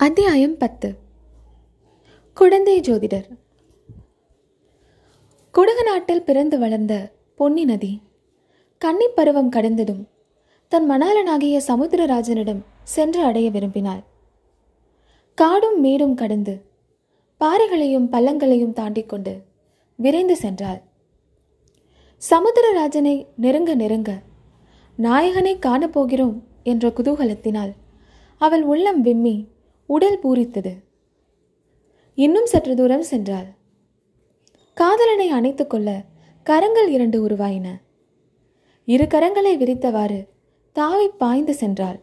அத்தியாயம் பத்து. குழந்தை ஜோதிடர். குடகு நாட்டில் பிறந்து வளர்ந்த பொன்னி நதி கன்னி பருவம் கடந்ததும் தன் மணாலனாகிய சமுத்திரராஜனிடம் சென்று அடைய விரும்பினாள். காடும் மேடும் கடந்து பாறைகளையும் பள்ளங்களையும் தாண்டிக் கொண்டு விரைந்து சென்றாள். சமுத்திரராஜனை நெருங்க நெருங்க நாயகனை காணப்போகிறோம் என்ற குதூகலத்தினால் அவள் உள்ளம் விம்மி உடல் பூரித்தது. இன்னும் சற்று தூரம் சென்றாள். காதலனை அணைத்துக்கொள்ள கரங்கள் இரண்டு உருவாயின. இரு கரங்களை விரித்தவாறு தாவி பாய்ந்து சென்றாள்.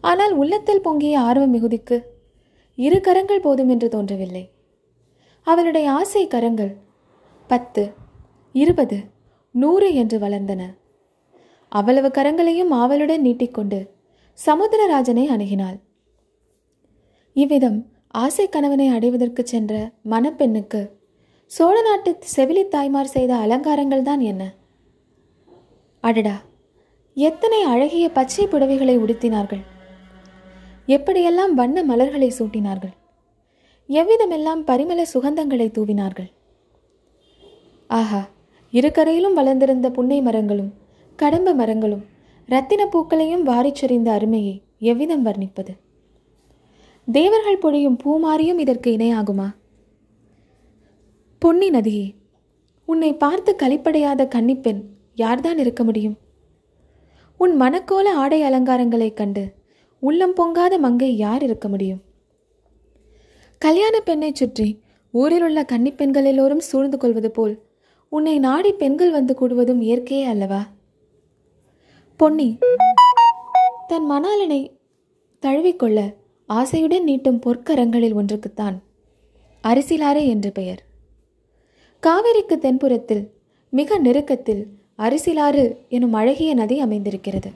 ஆனால் உள்ளத்தில் பொங்கிய ஆர்வ மிகுதிக்கு இரு கரங்கள் போதும் என்று தோன்றவில்லை. அவளுடைய ஆசை கரங்கள் பத்து இருபது நூறு என்று வளர்ந்தன. அவ்வளவு கரங்களையும் ஆவலுடன் நீட்டிக்கொண்டு சமுத்திரராஜனை அணுகினாள். இவ்விதம் ஆசை கணவனை அடைவதற்கு சென்ற மணப்பெண்ணுக்கு சோழ நாட்டு செவிலி தாய்மார் செய்த அலங்காரங்கள் தான் என்ன? அடடா! எத்தனை அழகிய பச்சை புடவைகளை உடுத்தினார்கள்? எப்படியெல்லாம் வண்ண மலர்களை சூட்டினார்கள்? எவ்விதமெல்லாம் பரிமள சுகந்தங்களை தூவினார்கள்? ஆஹா! இருக்கரையிலும் வளர்ந்திருந்த புன்னை மரங்களும் கடம்ப மரங்களும் இரத்தின பூக்களையும் வாரிச் சொரிந்த அருமையை எவ்விதம் வர்ணிப்பது? தேவர்கள் பொழியும் பூமாரியும் இதற்கு இணையாகுமா? பொன்னி நதியே உன்னை பார்த்து கழிப்படையாத கன்னிப்பெண் யார்தான் இருக்க முடியும்? உன் மனக்கோல ஆடை அலங்காரங்களைக் கண்டு உள்ளம் பொங்காத மங்கை யார் இருக்க முடியும்? கல்யாண பெண்ணைச் சுற்றி ஊரில் உள்ள கன்னிப்பெண்கள் எல்லோரும் சூழ்ந்து கொள்வது போல் உன்னை நாடி பெண்கள் வந்து கூடுவதும் இயற்கையே அல்லவா? பொன்னி தன் மணாலனை தழுவிக்கொள்ள ஆசையுடன் நீட்டும் பொற்கரங்களில் ஒன்றுக்குத்தான் அரிசிலாறு என்று பெயர். காவிரிக்கு தென்புறத்தில் மிக நெருக்கத்தில் அரிசிலாறு எனும் அழகிய நதி அமைந்திருக்கிறது.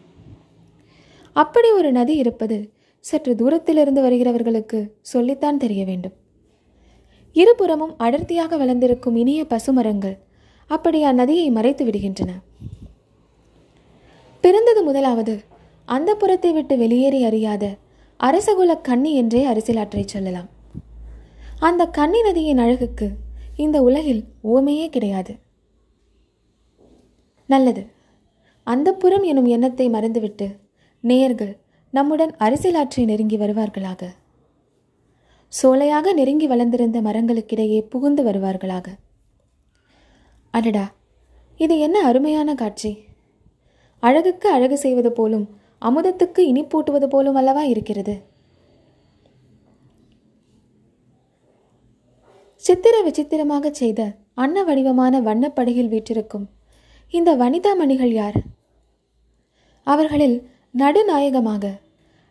அப்படி ஒரு நதி இருப்பது சற்று தூரத்திலிருந்து வருகிறவர்களுக்கு சொல்லித்தான் தெரிய வேண்டும். இருபுறமும் அடர்த்தியாக வளர்ந்திருக்கும் இனிய பசுமரங்கள் அப்படி அந்நதியை மறைத்து விடுகின்றன. பிறந்தது முதலாவது அந்த புறத்தை விட்டு வெளியேறி அறியாத அரசகுல கன்னி என்றே அரசியலாற்றை சொல்லலாம். அந்த கன்னி நதியின் அழகுக்கு இந்த உலகில் ஓமையே கிடையாது. நல்லது. அந்த புறம் எனும் எண்ணத்தை மறந்துவிட்டு நேயர்கள் நம்முடன் அரசியலாற்றை நெருங்கி வருவார்களாக? சோலையாக நெருங்கி வளர்ந்திருந்த மரங்களுக்கிடையே புகுந்து வருவார்களாக? அடடா! இது என்ன அருமையான காட்சி! அழகுக்கு அழகு செய்வது போலும் அமுதத்துக்கு இனிப்பூட்டுவது போலும் அல்லவா இருக்கிறது? சித்திர விசித்திரமாக செய்த அன்ன வடிவமான வண்ணப்படகில் வீற்றிருக்கும் இந்த வனிதா மணிகள் யார்? அவர்களில் நடுநாயகமாக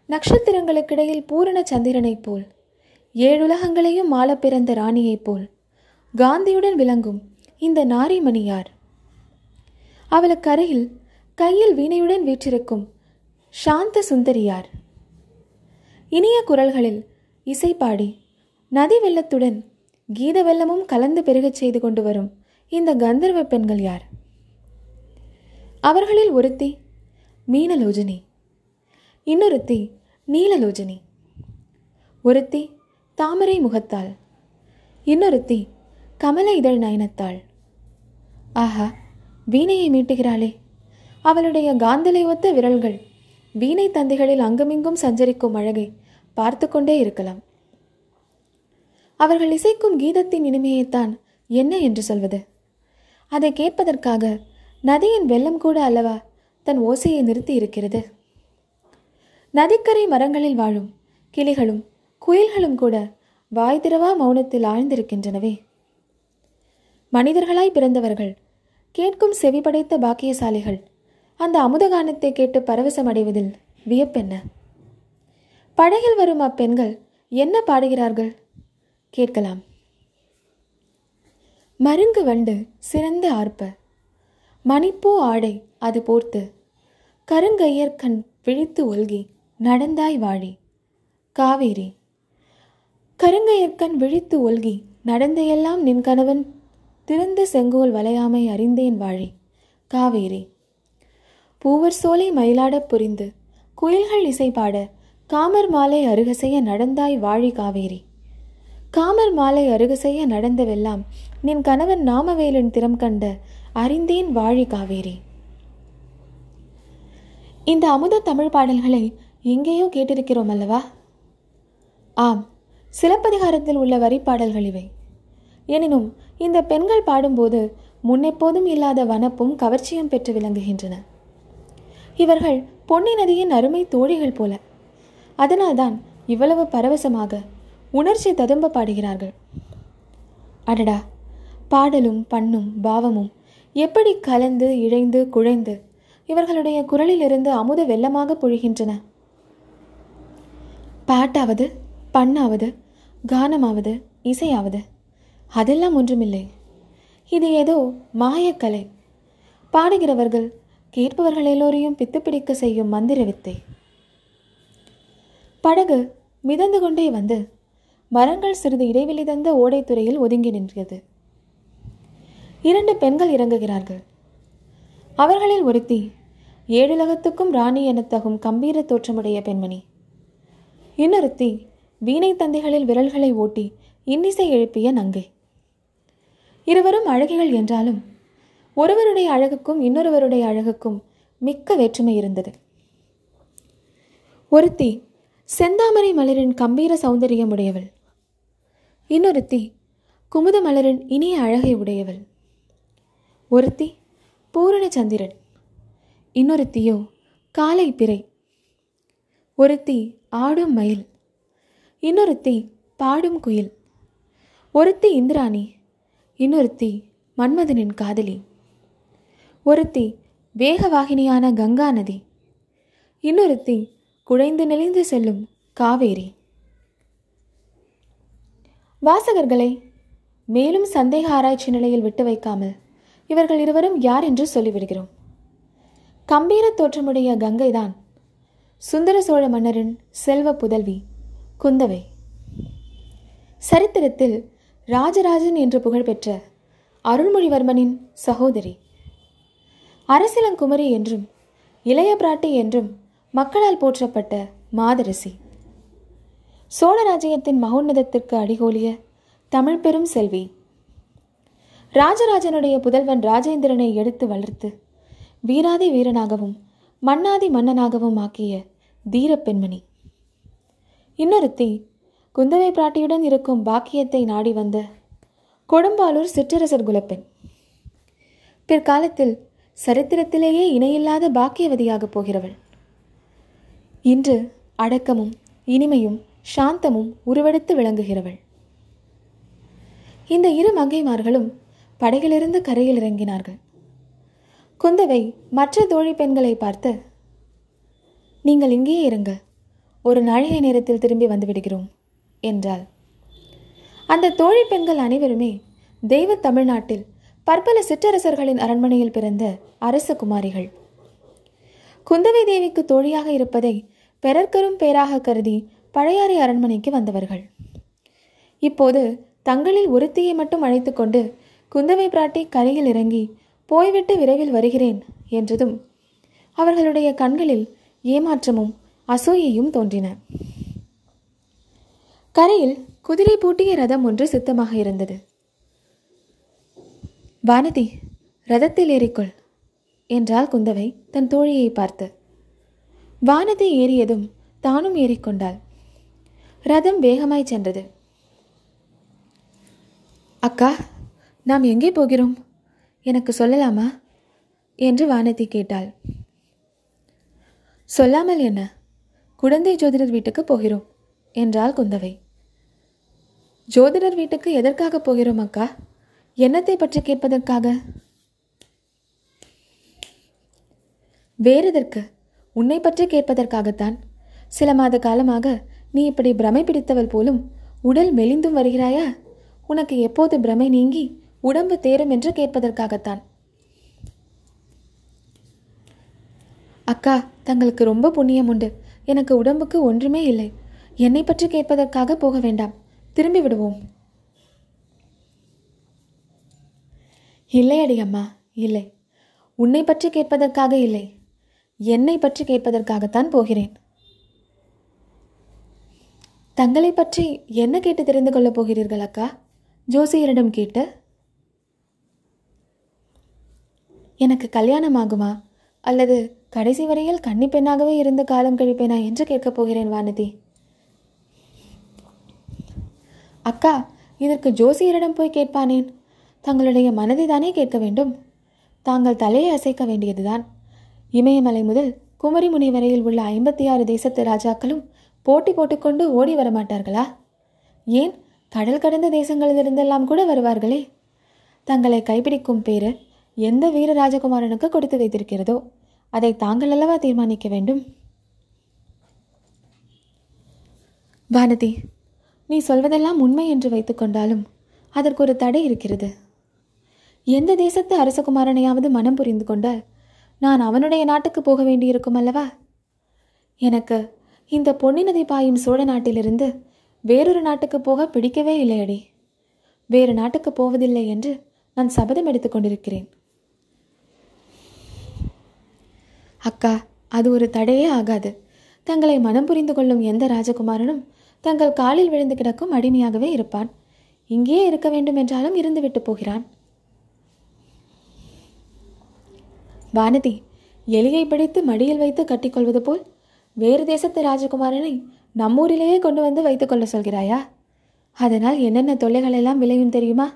நட்சத்திரங்களுக்கிடையில் பூரண சந்திரனைப் போல் ஏழுலகங்களையும் மாள பிறந்த ராணியைப் போல் காந்தியுடன் விளங்கும் இந்த நாரிமணி யார்? அவளுக்கு அருகில் கையில் வீணையுடன் வீற்றிருக்கும் சாந்த சுந்தரியார் இனிய குரல்களில் இசை பாடி நதி வெள்ளத்துடன் கீத வெள்ளமும் கலந்து பெருகச் செய்து கொண்டு வரும் இந்த கந்தர்வ பெண்கள் யார்? அவர்களில் ஒருத்தி மீனலோஜினி. இன்னொருத்தி நீலலோஜினி. ஒருத்தி தாமரை முகத்தாள். இன்னொருத்தி கமல இதழ் நயனத்தாள். ஆஹா வீணையை மீட்டுகிறாளே. அவளுடைய காந்தலை ஒத்த விரல்கள் வீணை தந்திகளில் அங்குமிங்கும் சஞ்சரிக்கும் அழகை பார்த்து கொண்டே இருக்கலாம். அவர்கள் இசைக்கும் கீதத்தின் இனிமையைத்தான் என்ன என்று சொல்வது? அதை கேட்பதற்காக நதியின் வெள்ளம் கூட அல்லவா தன் ஓசையை நிறுத்தி இருக்கிறது? நதிக்கரை மரங்களில் வாழும் கிளிகளும் குயில்களும் கூட வாய்திரவா மௌனத்தில் ஆழ்ந்திருக்கின்றனவே. மனிதர்களாய் பிறந்தவர்கள் கேட்கும் செவி படைத்த பாக்கியசாலிகள் அந்த அமுதகானத்தை கேட்டு பரவசம் அடைவதில் வியப்பென்ன படகில் வரும் அப்பெண்கள் என்ன பாடுகிறார்கள்? கேட்கலாம். மருங்கு வண்டு சிறந்த ஆர்ப்ப. மணிப்பூ ஆடை அது போர்த்து. கருங்கையர் கண் விழித்து ஒல்கி நடந்தாய் வாழி. காவேரி. கருங்கையற்கண் விழித்து ஒல்கி நடந்தையெல்லாம் நின் கணவன். திறந்த செங்கோல் வளையாமை அறிந்தேன் வாழி. காவேரி. பூவர் சோலை மயிலாடப் புரிந்து குயில்கள் இசை பாட காமர் மாலை அருகசெய்ய நடந்தாய் வாழி காவேரி. காமர் மாலை அருகசெய்ய நடந்தவெல்லாம் நின் கணவன் நாமவேலன் திறம் கண்ட அறிந்தேன் வாழி காவேரி. இந்த அமுத தமிழ் பாடல்களை எங்கேயோ கேட்டிருக்கிறோம் அல்லவா? ஆம் சிலப்பதிகாரத்தில் உள்ள வரிப்பாடல்கள் இவை. எனினும் இந்த பெண்கள் பாடும்போது முன்னெப்போதும் இல்லாத வனப்பும் கவர்ச்சியும் பெற்று விளங்குகின்றன. இவர்கள் பொன்னி நதியின் அருமை தோழிகள் போல. அதனால்தான் இவ்வளவு பரவசமாக உணர்ச்சி ததும்ப பாடுகிறார்கள். அடடா! பாடலும் பண்ணும் பாவமும் எப்படி கலந்து இழைந்து குழைந்து இவர்களுடைய குரலிலிருந்து அமுத வெள்ளமாக பொழிகின்றன? பாட்டாவது பண்ணாவது கானமாவது இசையாவது அதெல்லாம் ஒன்றுமில்லை. இது ஏதோ மாயக்கலை. பாடுகிறவர்கள் கேட்பவர்கள் எல்லோரையும் பித்துப்பிடிக்க செய்யும் மந்திர வித்தை. படகு மிதந்து கொண்டே வந்து மரங்கள் சிறிது இடைவெளி தந்த ஓடைத்துறையில் ஒதுங்கி நின்றது. இரண்டு பெண்கள் இறங்குகிறார்கள். அவர்களில் ஒருத்தி ஏழுலகத்துக்கும் ராணி எனத்தகும் கம்பீர தோற்றமுடைய பெண்மணி. இன்னொருத்தி வீணை தந்தைகளில் விரல்களை ஓட்டி இன்னிசை எழுப்பிய நங்கை. இருவரும் அழகிகள் என்றாலும் ஒருவருடைய அழகுக்கும் இன்னொருவருடைய அழகுக்கும் மிக்க வேற்றுமை இருந்தது. ஒருத்தி செந்தாமரை மலரின் கம்பீர சௌந்தரியம் உடையவள். இன்னொருத்தி குமுத மலரின் இனிய அழகை உடையவள். ஒருத்தி பூரண சந்திரன். இன்னொருத்தியோ காலை பிறை. ஒருத்தி ஆடும் மயில். இன்னொருத்தி பாடும் குயில். ஒருத்தி இந்திராணி. இன்னொருத்தி மன்மதனின் காதலி. ஒருத்தி வேகவாகினியான கங்கா நதி. இன்னொருத்தி குழைந்து நெளிந்து செல்லும் காவேரி. வாசகர்களை மேலும் சந்தேக ஆராய்ச்சி நிலையில் விட்டு வைக்காமல் இவர்கள் இருவரும் யார் என்று சொல்லிவிடுகிறோம். கம்பீர தோற்றமுடைய கங்கைதான் சுந்தர சோழ மன்னரின் செல்வ புதல்வி குந்தவை. சரித்திரத்தில் ராஜராஜன் என்று புகழ்பெற்ற அருள்மொழிவர்மனின் சகோதரி அரசிலங்குமரி என்றும் இளைய பிராட்டி என்றும் மக்களால் போற்றப்பட்ட மாதரசி. சோழ ராஜ்யத்தின் மகோன்னதத்திற்கு அடிகோலிய தமிழ் பெரும் செல்வி. ராஜராஜனுடைய புதல்வன் ராஜேந்திரனை எடுத்து வளர்த்து வீராதி வீரனாகவும் மன்னாதி மன்னனாகவும் ஆக்கிய தீரப்பெண்மணி இன்னொருத்தி குந்தவை பிராட்டியுடன் இருக்கும் பாக்கியத்தை நாடி வந்த கொடும்பாலூர் சிற்றரசர் குலப்பெண். பிற்காலத்தில் சரித்திரத்திலேயே இணையில்லாத பாக்கியவதியாகப் போகிறவள். இன்று அடக்கமும் இனிமையும் சாந்தமும் உருவெடுத்து விளங்குகிறவள். இந்த இரு மங்கைமார்களும் படகிலிருந்து கரையில் இறங்கினார்கள். குந்தவை மற்ற தோழி பெண்களை பார்த்து நீங்கள் இங்கேயே இருங்க. ஒரு நாழிகை நேரத்தில் திரும்பி வந்துவிடுகிறோம் என்றாள். அந்த தோழி பெண்கள் அனைவருமே தெய்வ தமிழ்நாட்டில் பற்பல சிற்றரசர்களின் அரண்மனையில் பிறந்த அரச குமாரிகள். குந்தவை தேவிக்கு தோழியாக இருப்பதை பெறற்கரும் பேராக கருதி பழையாறை அரண்மனைக்கு வந்தவர்கள். இப்போது தங்களில் ஒருத்தியை மட்டும் அழைத்து கொண்டு குந்தவை பிராட்டி கரையில் இறங்கி போய்விட்டு விரைவில் வருகிறேன் என்றதும் அவர்களுடைய கண்களில் ஏமாற்றமும் அசூயையும் தோன்றின. கரையில் குதிரை பூட்டிய ரதம் ஒன்று சித்தமாக இருந்தது. வானதி ரதத்தில் ஏறிக்கொள் என்றாள் குந்தவை தன் தோழியை பார்த்து. வானதி ஏறியதும் தானும் ஏறிக்கொண்டாள். ரதம் வேகமாய் சென்றது. அக்கா நாம் எங்கே போகிறோம்? எனக்கு சொல்லலாமா? என்று வானதி கேட்டாள். சொல்லாமல் என்ன? குழந்தை ஜோதிடர் வீட்டுக்கு போகிறோம் என்றாள் குந்தவை. ஜோதிடர் வீட்டுக்கு எதற்காக போகிறோம் அக்கா? என்னத்தை பற்றி கேட்பதற்காக? வேறெதற்கு? உன்னை பற்றி கேட்பதற்காகத்தான். சில மாத காலமாக நீ இப்படி பிரமை பிடித்தவள் போலும் உடல் மெலிந்தும் வருகிறாயா? உனக்கு எப்போது பிரமை நீங்கி உடம்பு தேரும் என்று கேட்பதற்காகத்தான். அக்கா தங்களுக்கு ரொம்ப புண்ணியம் உண்டு. எனக்கு உடம்புக்கு ஒன்றுமே இல்லை. என்னை பற்றி கேட்பதற்காக போக வேண்டாம். திரும்பி விடுவோம். இல்லையடி அம்மா இல்லை. உன்னை பற்றி கேட்பதற்காக இல்லை. என்னை பற்றி கேட்பதற்காகத்தான் போகிறேன். தங்களை பற்றி என்ன கேட்டு தெரிந்து கொள்ளப் போகிறீர்கள் அக்கா? ஜோசியரிடம் கேட்டு. எனக்கு கல்யாணம் ஆகுமா? அல்லது கடைசி வரையில் கன்னி பெண்ணாகவே இருந்து காலம் கழிப்பேனா என்று கேட்கப் போகிறேன் வானதி. அக்கா இதற்கு ஜோசியரிடம் போய் கேட்பானேன்? தங்களுடைய மனதை தானே கேட்க வேண்டும்? தாங்கள் தலையை அசைக்க வேண்டியதுதான். இமயமலை முதல் குமரிமுனை வரையில் உள்ள ஐம்பத்தி ஆறு தேசத்து ராஜாக்களும் போட்டி போட்டுக்கொண்டு ஓடி வரமாட்டார்களா? ஏன் கடல் கடந்த தேசங்களிலிருந்தெல்லாம் கூட வருவார்களே? தங்களை கைப்பிடிக்கும் பேரு எந்த வீர ராஜகுமாரனுக்கு கொடுத்து வைத்திருக்கிறதோ அதை தாங்கள் அல்லவா தீர்மானிக்க வேண்டும்? வானதி நீ சொல்வதெல்லாம் உண்மை என்று வைத்துக்கொண்டாலும் அதற்கு ஒரு தடை இருக்கிறது. எந்த தேசத்து அரசகுமாரனையாவது மனம் புரிந்து கொண்டால் நான் அவனுடைய நாட்டுக்கு போக வேண்டியிருக்கும் அல்லவா? எனக்கு இந்த பொன்னி நதி பாயும் சோழ நாட்டிலிருந்து வேறொரு நாட்டுக்கு போக பிடிக்கவே இல்லையடி. வேறு நாட்டுக்கு போவதில்லை என்று நான் சபதம் எடுத்துக் கொண்டிருக்கிறேன். அக்கா அது ஒரு தடையே ஆகாது. தங்களை மனம் புரிந்து கொள்ளும் எந்த ராஜகுமாரனும் தங்கள் காலில் விழுந்து கிடக்கும் அடிமையாகவே இருப்பான். இங்கேயே இருக்க வேண்டும் என்றாலும் இருந்துவிட்டு போகிறான். வானதி எலியை பிடித்து மடியில் வைத்து கட்டிக்கொள்வது போல் வேறு தேசத்து ராஜகுமாரனை நம்மூரிலேயே கொண்டு வந்து வைத்துக்கொள்ள சொல்கிறாயா? அதனால் என்னென்ன தொல்லைகள் எல்லாம் விளையும் தெரியுமா?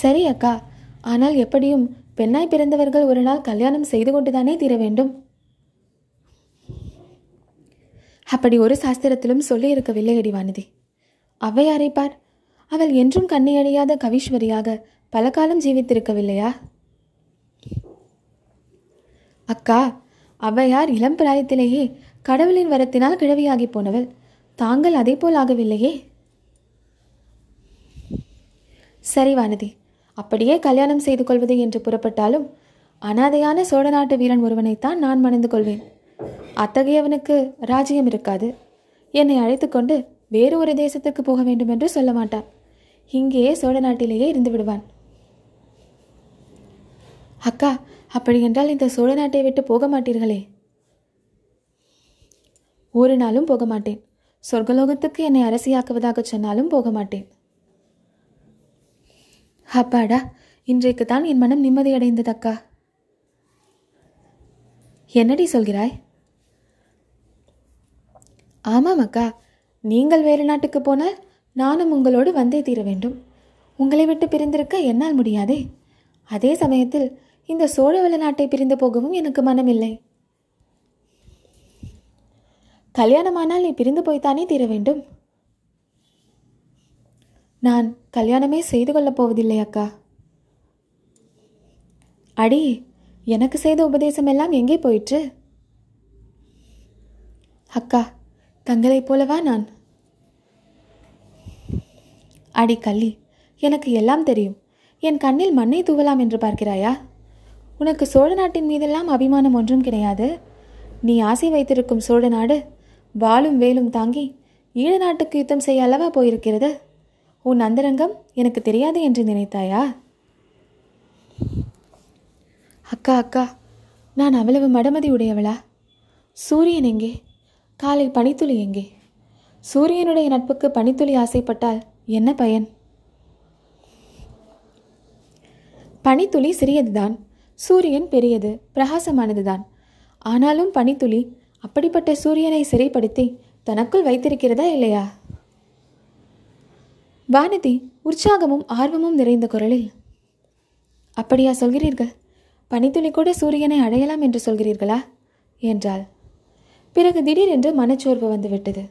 சரி அக்கா ஆனால் எப்படியும் பெண்ணாய் பிறந்தவர்கள் ஒரு நாள் கல்யாணம் செய்து கொண்டுதானே தீர வேண்டும்? அப்படி ஒரு சாஸ்திரத்திலும் சொல்லி இருக்கவில்லை அடி வானதி. ஔவையாரை பார் அவள் என்றும் கண்ணியடையாத கவீஸ்வரியாக பல காலம் ஜீவித்திருக்கவில்லையா? அக்கா அவ்வையார் இளம் பிராயத்திலேயே கடவுளின் வரத்தினால் கிழவியாகி போனவள். தாங்கள் அதே போல் ஆகவில்லையே? சரி வானதி. அப்படியே கல்யாணம் செய்து கொள்வது என்று புறப்பட்டாலும் அனாதையான சோழ நாட்டு வீரன் ஒருவனைத்தான் நான் மணந்து கொள்வேன். அத்தகையவனுக்கு ராஜ்யம் இருக்காது. என்னை அழைத்து கொண்டு வேறு ஒரு தேசத்துக்கு போக வேண்டும் என்று சொல்ல மாட்டான். இங்கேயே சோழ நாட்டிலேயே இருந்து விடுவான். அக்கா அப்படியென்றால் இந்த சோழ நாட்டை விட்டு போக மாட்டீர்களே? ஒரு நாளும் போக மாட்டேன். சொர்க்கலோகத்துக்கு என்னை அரசியாக்குவதாக சொன்னாலும் போக மாட்டேன். அப்பாடா இன்றைக்கு தான் என் மனம் நிம்மதியடைந்தது அக்கா. என்னடி சொல்கிறாய்? ஆமாம் அக்கா நீங்கள் வேறு நாட்டுக்கு போனால் நானும் உங்களோடு வந்தே தீர வேண்டும். உங்களை விட்டு பிரிந்திருக்க என்னால் முடியாதே. அதே சமயத்தில் இந்த சோழவள நாட்டை பிரிந்து போகவும் எனக்கு மனமில்லை. கல்யாணமானால் நீ பிரிந்து போய்த்தானே தீர வேண்டும்? நான் கல்யாணமே செய்து கொள்ளப் போவதில்லை அக்கா. அடி எனக்கு செய்த உபதேசம் எல்லாம் எங்கே போயிற்று? அக்கா தங்களைப் போலவா நான்? அடி கள்ளி எனக்கு எல்லாம் தெரியும். என் கண்ணில் மண்ணை தூவலாம் என்று பார்க்கிறாயா? உனக்கு சோழ நாட்டின் மீதெல்லாம் அபிமானம் ஒன்றும் கிடையாது. நீ ஆசை வைத்திருக்கும் சோழ நாடு வாளும் வேலும் தாங்கி ஈழ நாட்டுக்கு யுத்தம் செய்ய அல்லவா போயிருக்கிறது? உன் அந்தரங்கம் எனக்கு தெரியாது என்று நினைத்தாயா? அக்கா அக்கா நான் அவ்வளவு மடமதி உடையவளா? சூரியன் எங்கே? காலை பனித்துளி எங்கே? சூரியனுடைய நட்புக்கு பனித்துளி ஆசைப்பட்டால் என்ன பயன்? பனித்துளி சிறியதுதான். சூரியன் பெரியது பிரகாசமானதுதான். ஆனாலும் பனித்துளி அப்படிப்பட்ட சூரியனை சிறைப்படுத்தி தனக்குள் வைத்திருக்கிறதா இல்லையா? வானதி உற்சாகமும் ஆர்வமும் நிறைந்த குரலில் அப்படியா சொல்கிறீர்கள்? பனித்துளி கூட சூரியனை அடையலாம் என்று சொல்கிறீர்களா? என்றாள். பிறகு திடீரென்று மனச்சோர்வு வந்துவிட்டது.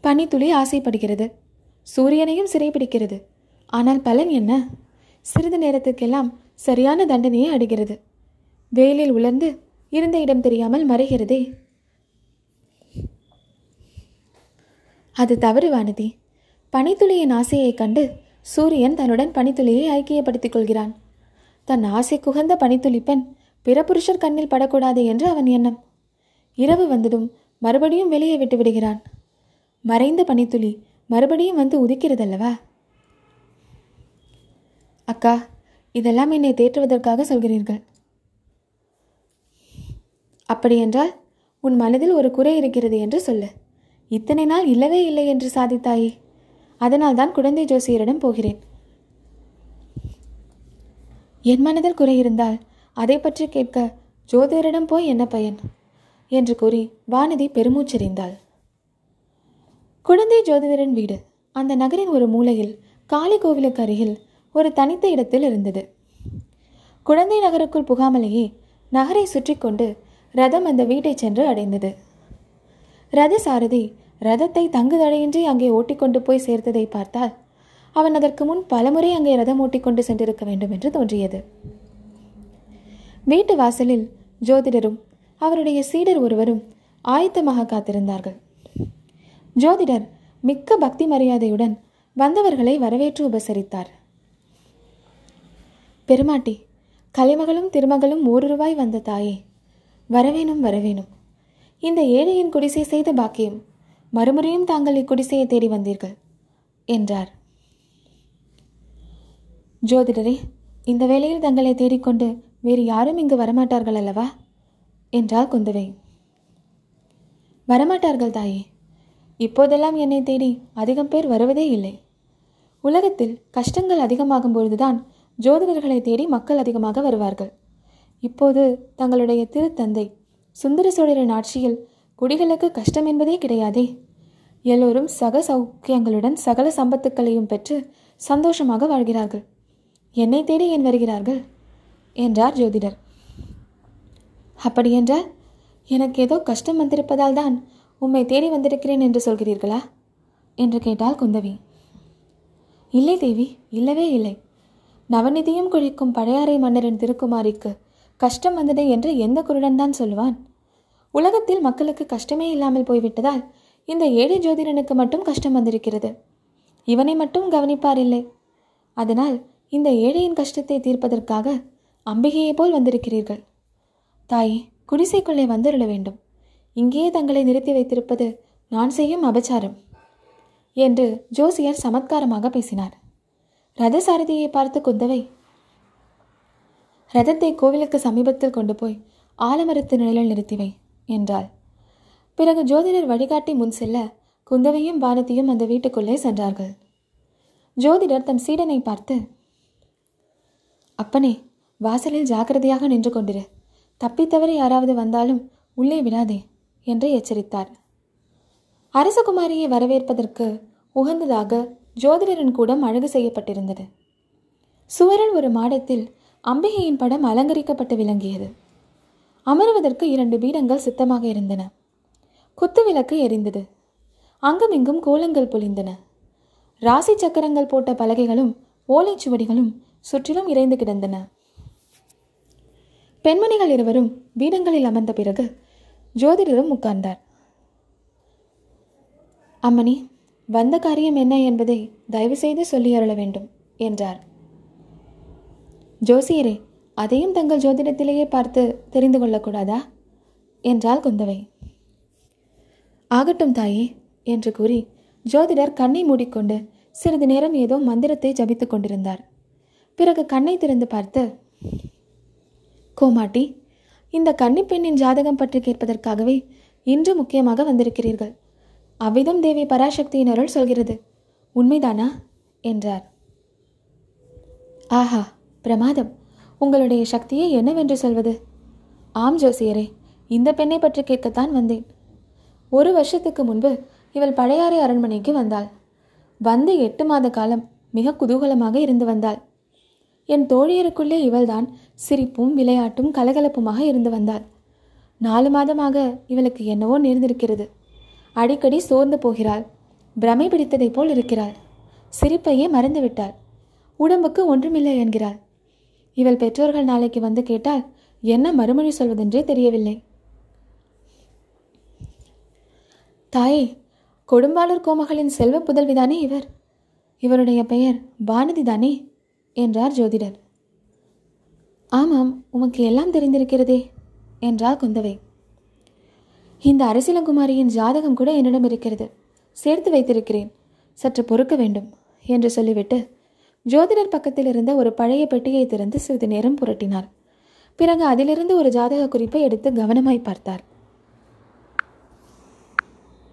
பனித்துளி ஆசைப்படுகிறது. சூரியனையும் சிறைப்பிடிக்கிறது. ஆனால் பலன் என்ன? சிறிது நேரத்துக்கெல்லாம் சரியான தண்டனையை அடைகிறது. வெயிலில் உலர்ந்து இருந்த இடம் தெரியாமல் மறைகிறதே. அது தவறு வானதி பனித்துளியின் ஆசையைக் கண்டு சூரியன் தன்னுடன் பனித்துளியை ஐக்கியப்படுத்திக் கொள்கிறான். தன் ஆசை குகந்த பனித்துளி பெண் பிற புருஷர் கண்ணில் படக்கூடாது என்று அவன் எண்ணம். இரவு வந்ததும் மறுபடியும் வெளியே விட்டு விடுகிறான். மறைந்த பனித்துளி மறுபடியும் வந்து உதிக்கிறதல்லவா? அக்கா இதெல்லாம் என்னை தேற்றுவதற்காக சொல்கிறீர்கள். அப்படியென்றால் உன் மனதில் ஒரு குறை இருக்கிறது என்று சொல்லு. இத்தனை நாள் இல்லவே இல்லை என்று சாதித்தாயே. அதனால் தான் குழந்தை ஜோசியரிடம் போகிறேன். என் மனதில் குறை இருந்தால் அதை பற்றி கேட்க ஜோதிடரிடம் போய் என்ன பயன்? என்று கூறி வானதி பெருமூச்செறிந்தாள். குழந்தை ஜோதிடரின் வீடு. அந்த நகரின் ஒரு மூலையில் காளி கோவிலுக்கு அருகில் ஒரு தனித்த இடத்தில் இருந்தது. குழந்தை நகருக்குள் புகாமலேயே நகரை சுற்றி கொண்டு ரதம் அந்த வீட்டை சென்று அடைந்தது. ரத சாரதி ரதத்தை தங்குதடையின்றி அங்கே ஓட்டிக்கொண்டு போய் சேர்த்ததை பார்த்தால் அவன் அதற்கு முன் பலமுறை அங்கே ரதம் ஓட்டிக்கொண்டு சென்றிருக்க வேண்டும் என்று தோன்றியது. வீட்டு வாசலில் ஜோதிடரும் அவருடைய சீடர் ஒருவரும் ஆயத்தமாக காத்திருந்தார்கள். ஜோதிடர் மிக்க பக்தி மரியாதையுடன் வந்தவர்களை வரவேற்று உபசரித்தார். பெருமாட்டி கலைமகளும் திருமகளும் ஓருருவாய் வந்த தாயே. வரவேணும் வரவேணும். இந்த ஏழையின் குடிசை செய்த பாக்கியம் மறுமுறையும் தாங்கள் இக்குடிசையை தேடி வந்தீர்கள் என்றார். ஜோதிடரே இந்த வேளையில் தங்களை தேடிக்கொண்டு வேறு யாரும் இங்கு வரமாட்டார்கள் அல்லவா? என்றாள் குந்தவை. வரமாட்டார்கள் தாயே. இப்போதெல்லாம் என்னை தேடி அதிகம் பேர் வருவதே இல்லை. உலகத்தில் கஷ்டங்கள் அதிகமாகும் பொழுதுதான் ஜோதிடர்களை தேடி மக்கள் அதிகமாக வருவார்கள். இப்போது தங்களுடைய திருத்தந்தை சுந்தர சோழரின் ஆட்சியில் குடிகளுக்கு கஷ்டம் என்பதே கிடையாதே. எல்லோரும் சக சௌக்கியங்களுடன் சகல சம்பத்துக்களையும் பெற்று சந்தோஷமாக வாழ்கிறார்கள். என்னை தேடி ஏன் வருகிறார்கள்? என்றார் ஜோதிடர். அப்படியென்றால் எனக்கு ஏதோ கஷ்டம் வந்திருப்பதால் தான் உம்மை தேடி வந்திருக்கிறேன் என்று சொல்கிறீர்களா? என்று கேட்டாள் குந்தவி. இல்லை தேவி இல்லவே இல்லை. நவநிதியும் குழிக்கும் பழையாறை மன்னரின் திருக்குமாரிக்கு கஷ்டம் வந்ததே என்று எந்த குருடன் தான் சொல்லுவான் உலகத்தில் மக்களுக்கு கஷ்டமே இல்லாமல் போய்விட்டதால் இந்த ஏழை ஜோதிடனுக்கு மட்டும் கஷ்டம் வந்திருக்கிறது. இவனை மட்டும் கவனிப்பார் இல்லை. அதனால் இந்த ஏழையின் கஷ்டத்தை தீர்ப்பதற்காக அம்பிகையை போல் வந்திருக்கிறீர்கள். தாயே குடிசைக்குள்ளே வந்துருள வேண்டும். இங்கேயே தங்களை நிறுத்தி வைத்திருப்பது நான் செய்யும் அபச்சாரம் என்று ஜோசியர் சமத்காரமாக பேசினார். ரதசாரதியை பார்த்து குந்தவை ரதத்தை கோவிலுக்கு சமீபத்தில் கொண்டு போய் ஆலமரத்து நிழலில் நிறுத்திவை என்றாள். பிறகு ஜோதிடர் வழிகாட்டி முன் செல்ல குந்தவையும் வானதியும் அந்த வீட்டுக்குள்ளே சென்றார்கள். ஜோதிடர் தம் சீடனை பார்த்து அப்பனே வாசலில் ஜாக்கிரதையாக நின்று கொண்டிரு. தப்பித்தவரை யாராவது வந்தாலும் உள்ளே விடாதே என்று எச்சரித்தார். அரசகுமாரியை வரவேற்பதற்கு உகந்ததாக ஜோதிடரின் கூடம் அழகு செய்யப்பட்டிருந்தது. சுவரில் ஒரு மாடத்தில் அம்பிகையின் படம் அலங்கரிக்கப்பட்டு விளங்கியது. அமருவதற்கு இரண்டு பீடங்கள் சித்தமாக இருந்தன. குத்து விளக்கு எரிந்தது. அங்குமிங்கும் கோலங்கள் பொழிந்தன ராசி சக்கரங்கள் போட்ட பலகைகளும் ஓலைச்சுவடிகளும் சுற்றிலும் இறைந்து கிடந்தன. பெண்மணிகள் இருவரும் பீடங்களில் அமர்ந்த பிறகு ஜோதிடரும் உட்கார்ந்தார். அம்மணி வந்த காரியம் என்ன என்பதை தயவு செய்து சொல்லி அருள வேண்டும் என்றார். ஜோசியரே அதையும் தங்கள் ஜோதிடத்திலேயே பார்த்து தெரிந்து கொள்ளக்கூடாதா? என்றாள் குந்தவை. ஆகட்டும் தாயே என்று கூறி ஜோதிடர் கண்ணை மூடிக்கொண்டு சிறிது நேரம் ஏதோ மந்திரத்தை ஜபித்துக் கொண்டிருந்தார். பிறகு கண்ணை திறந்து பார்த்து கோமாட்டி இந்த கன்னிப்பெண்ணின் ஜாதகம் பற்றி கேட்பதற்காகவே இன்று முக்கியமாக வந்திருக்கிறீர்கள். அவ்விதம் தேவி பராசக்தியின் அருள் சொல்கிறது. உண்மைதானா? என்றார். ஆஹா பிரமாதம். உங்களுடைய சக்தியை என்னவென்று சொல்வது? ஆம் ஜோசியரே இந்த பெண்ணை பற்றி கேட்கத்தான் வந்தேன். ஒரு வருஷத்துக்கு முன்பு இவள் பழையாறை அரண்மனைக்கு வந்தாள். வந்து எட்டு மாத காலம் மிக குதூகலமாக இருந்து வந்தாள். என் தோழியருக்குள்ளே இவள்தான் சிரிப்பும் விளையாட்டும் கலகலப்புமாக இருந்து வந்தாள். நாலு மாதமாக இவளுக்கு என்னவோ நேர்ந்திருக்கிறது. அடிக்கடி சோர்ந்து போகிறாள். பிரமை பிடித்ததைப் போல் இருக்கிறாள். சிரிப்பையே மறந்துவிட்டாள். உடம்புக்கு ஒன்றுமில்லை என்கிறாள். இவள் பெற்றோர்கள் நாளைக்கு வந்து கேட்டால் என்ன மறுமொழி சொல்வதென்றே தெரியவில்லை. தாயே கொடும்பாளூர் கோமகளின் செல்வ புதல்விதானே இவர்? இவருடைய பெயர் பானதி தானே என்றார் ஜோதிடர். ஆமாம் உமக்கு எல்லாம் தெரிந்திருக்கிறதே என்றார் குந்தவை. இந்த அரசியலங்குமாரியின் ஜாதகம் கூட என்னிடம் இருக்கிறது. சேர்த்து வைத்திருக்கிறேன். சற்று பொறுக்க வேண்டும் என்று சொல்லிவிட்டு ஜோதிடர் பக்கத்தில் இருந்த ஒரு பழைய பெட்டியை திறந்து சிறிது நேரம் புரட்டினார். பிறகு அதிலிருந்து ஒரு ஜாதக குறிப்பை எடுத்து கவனமாய் பார்த்தார்.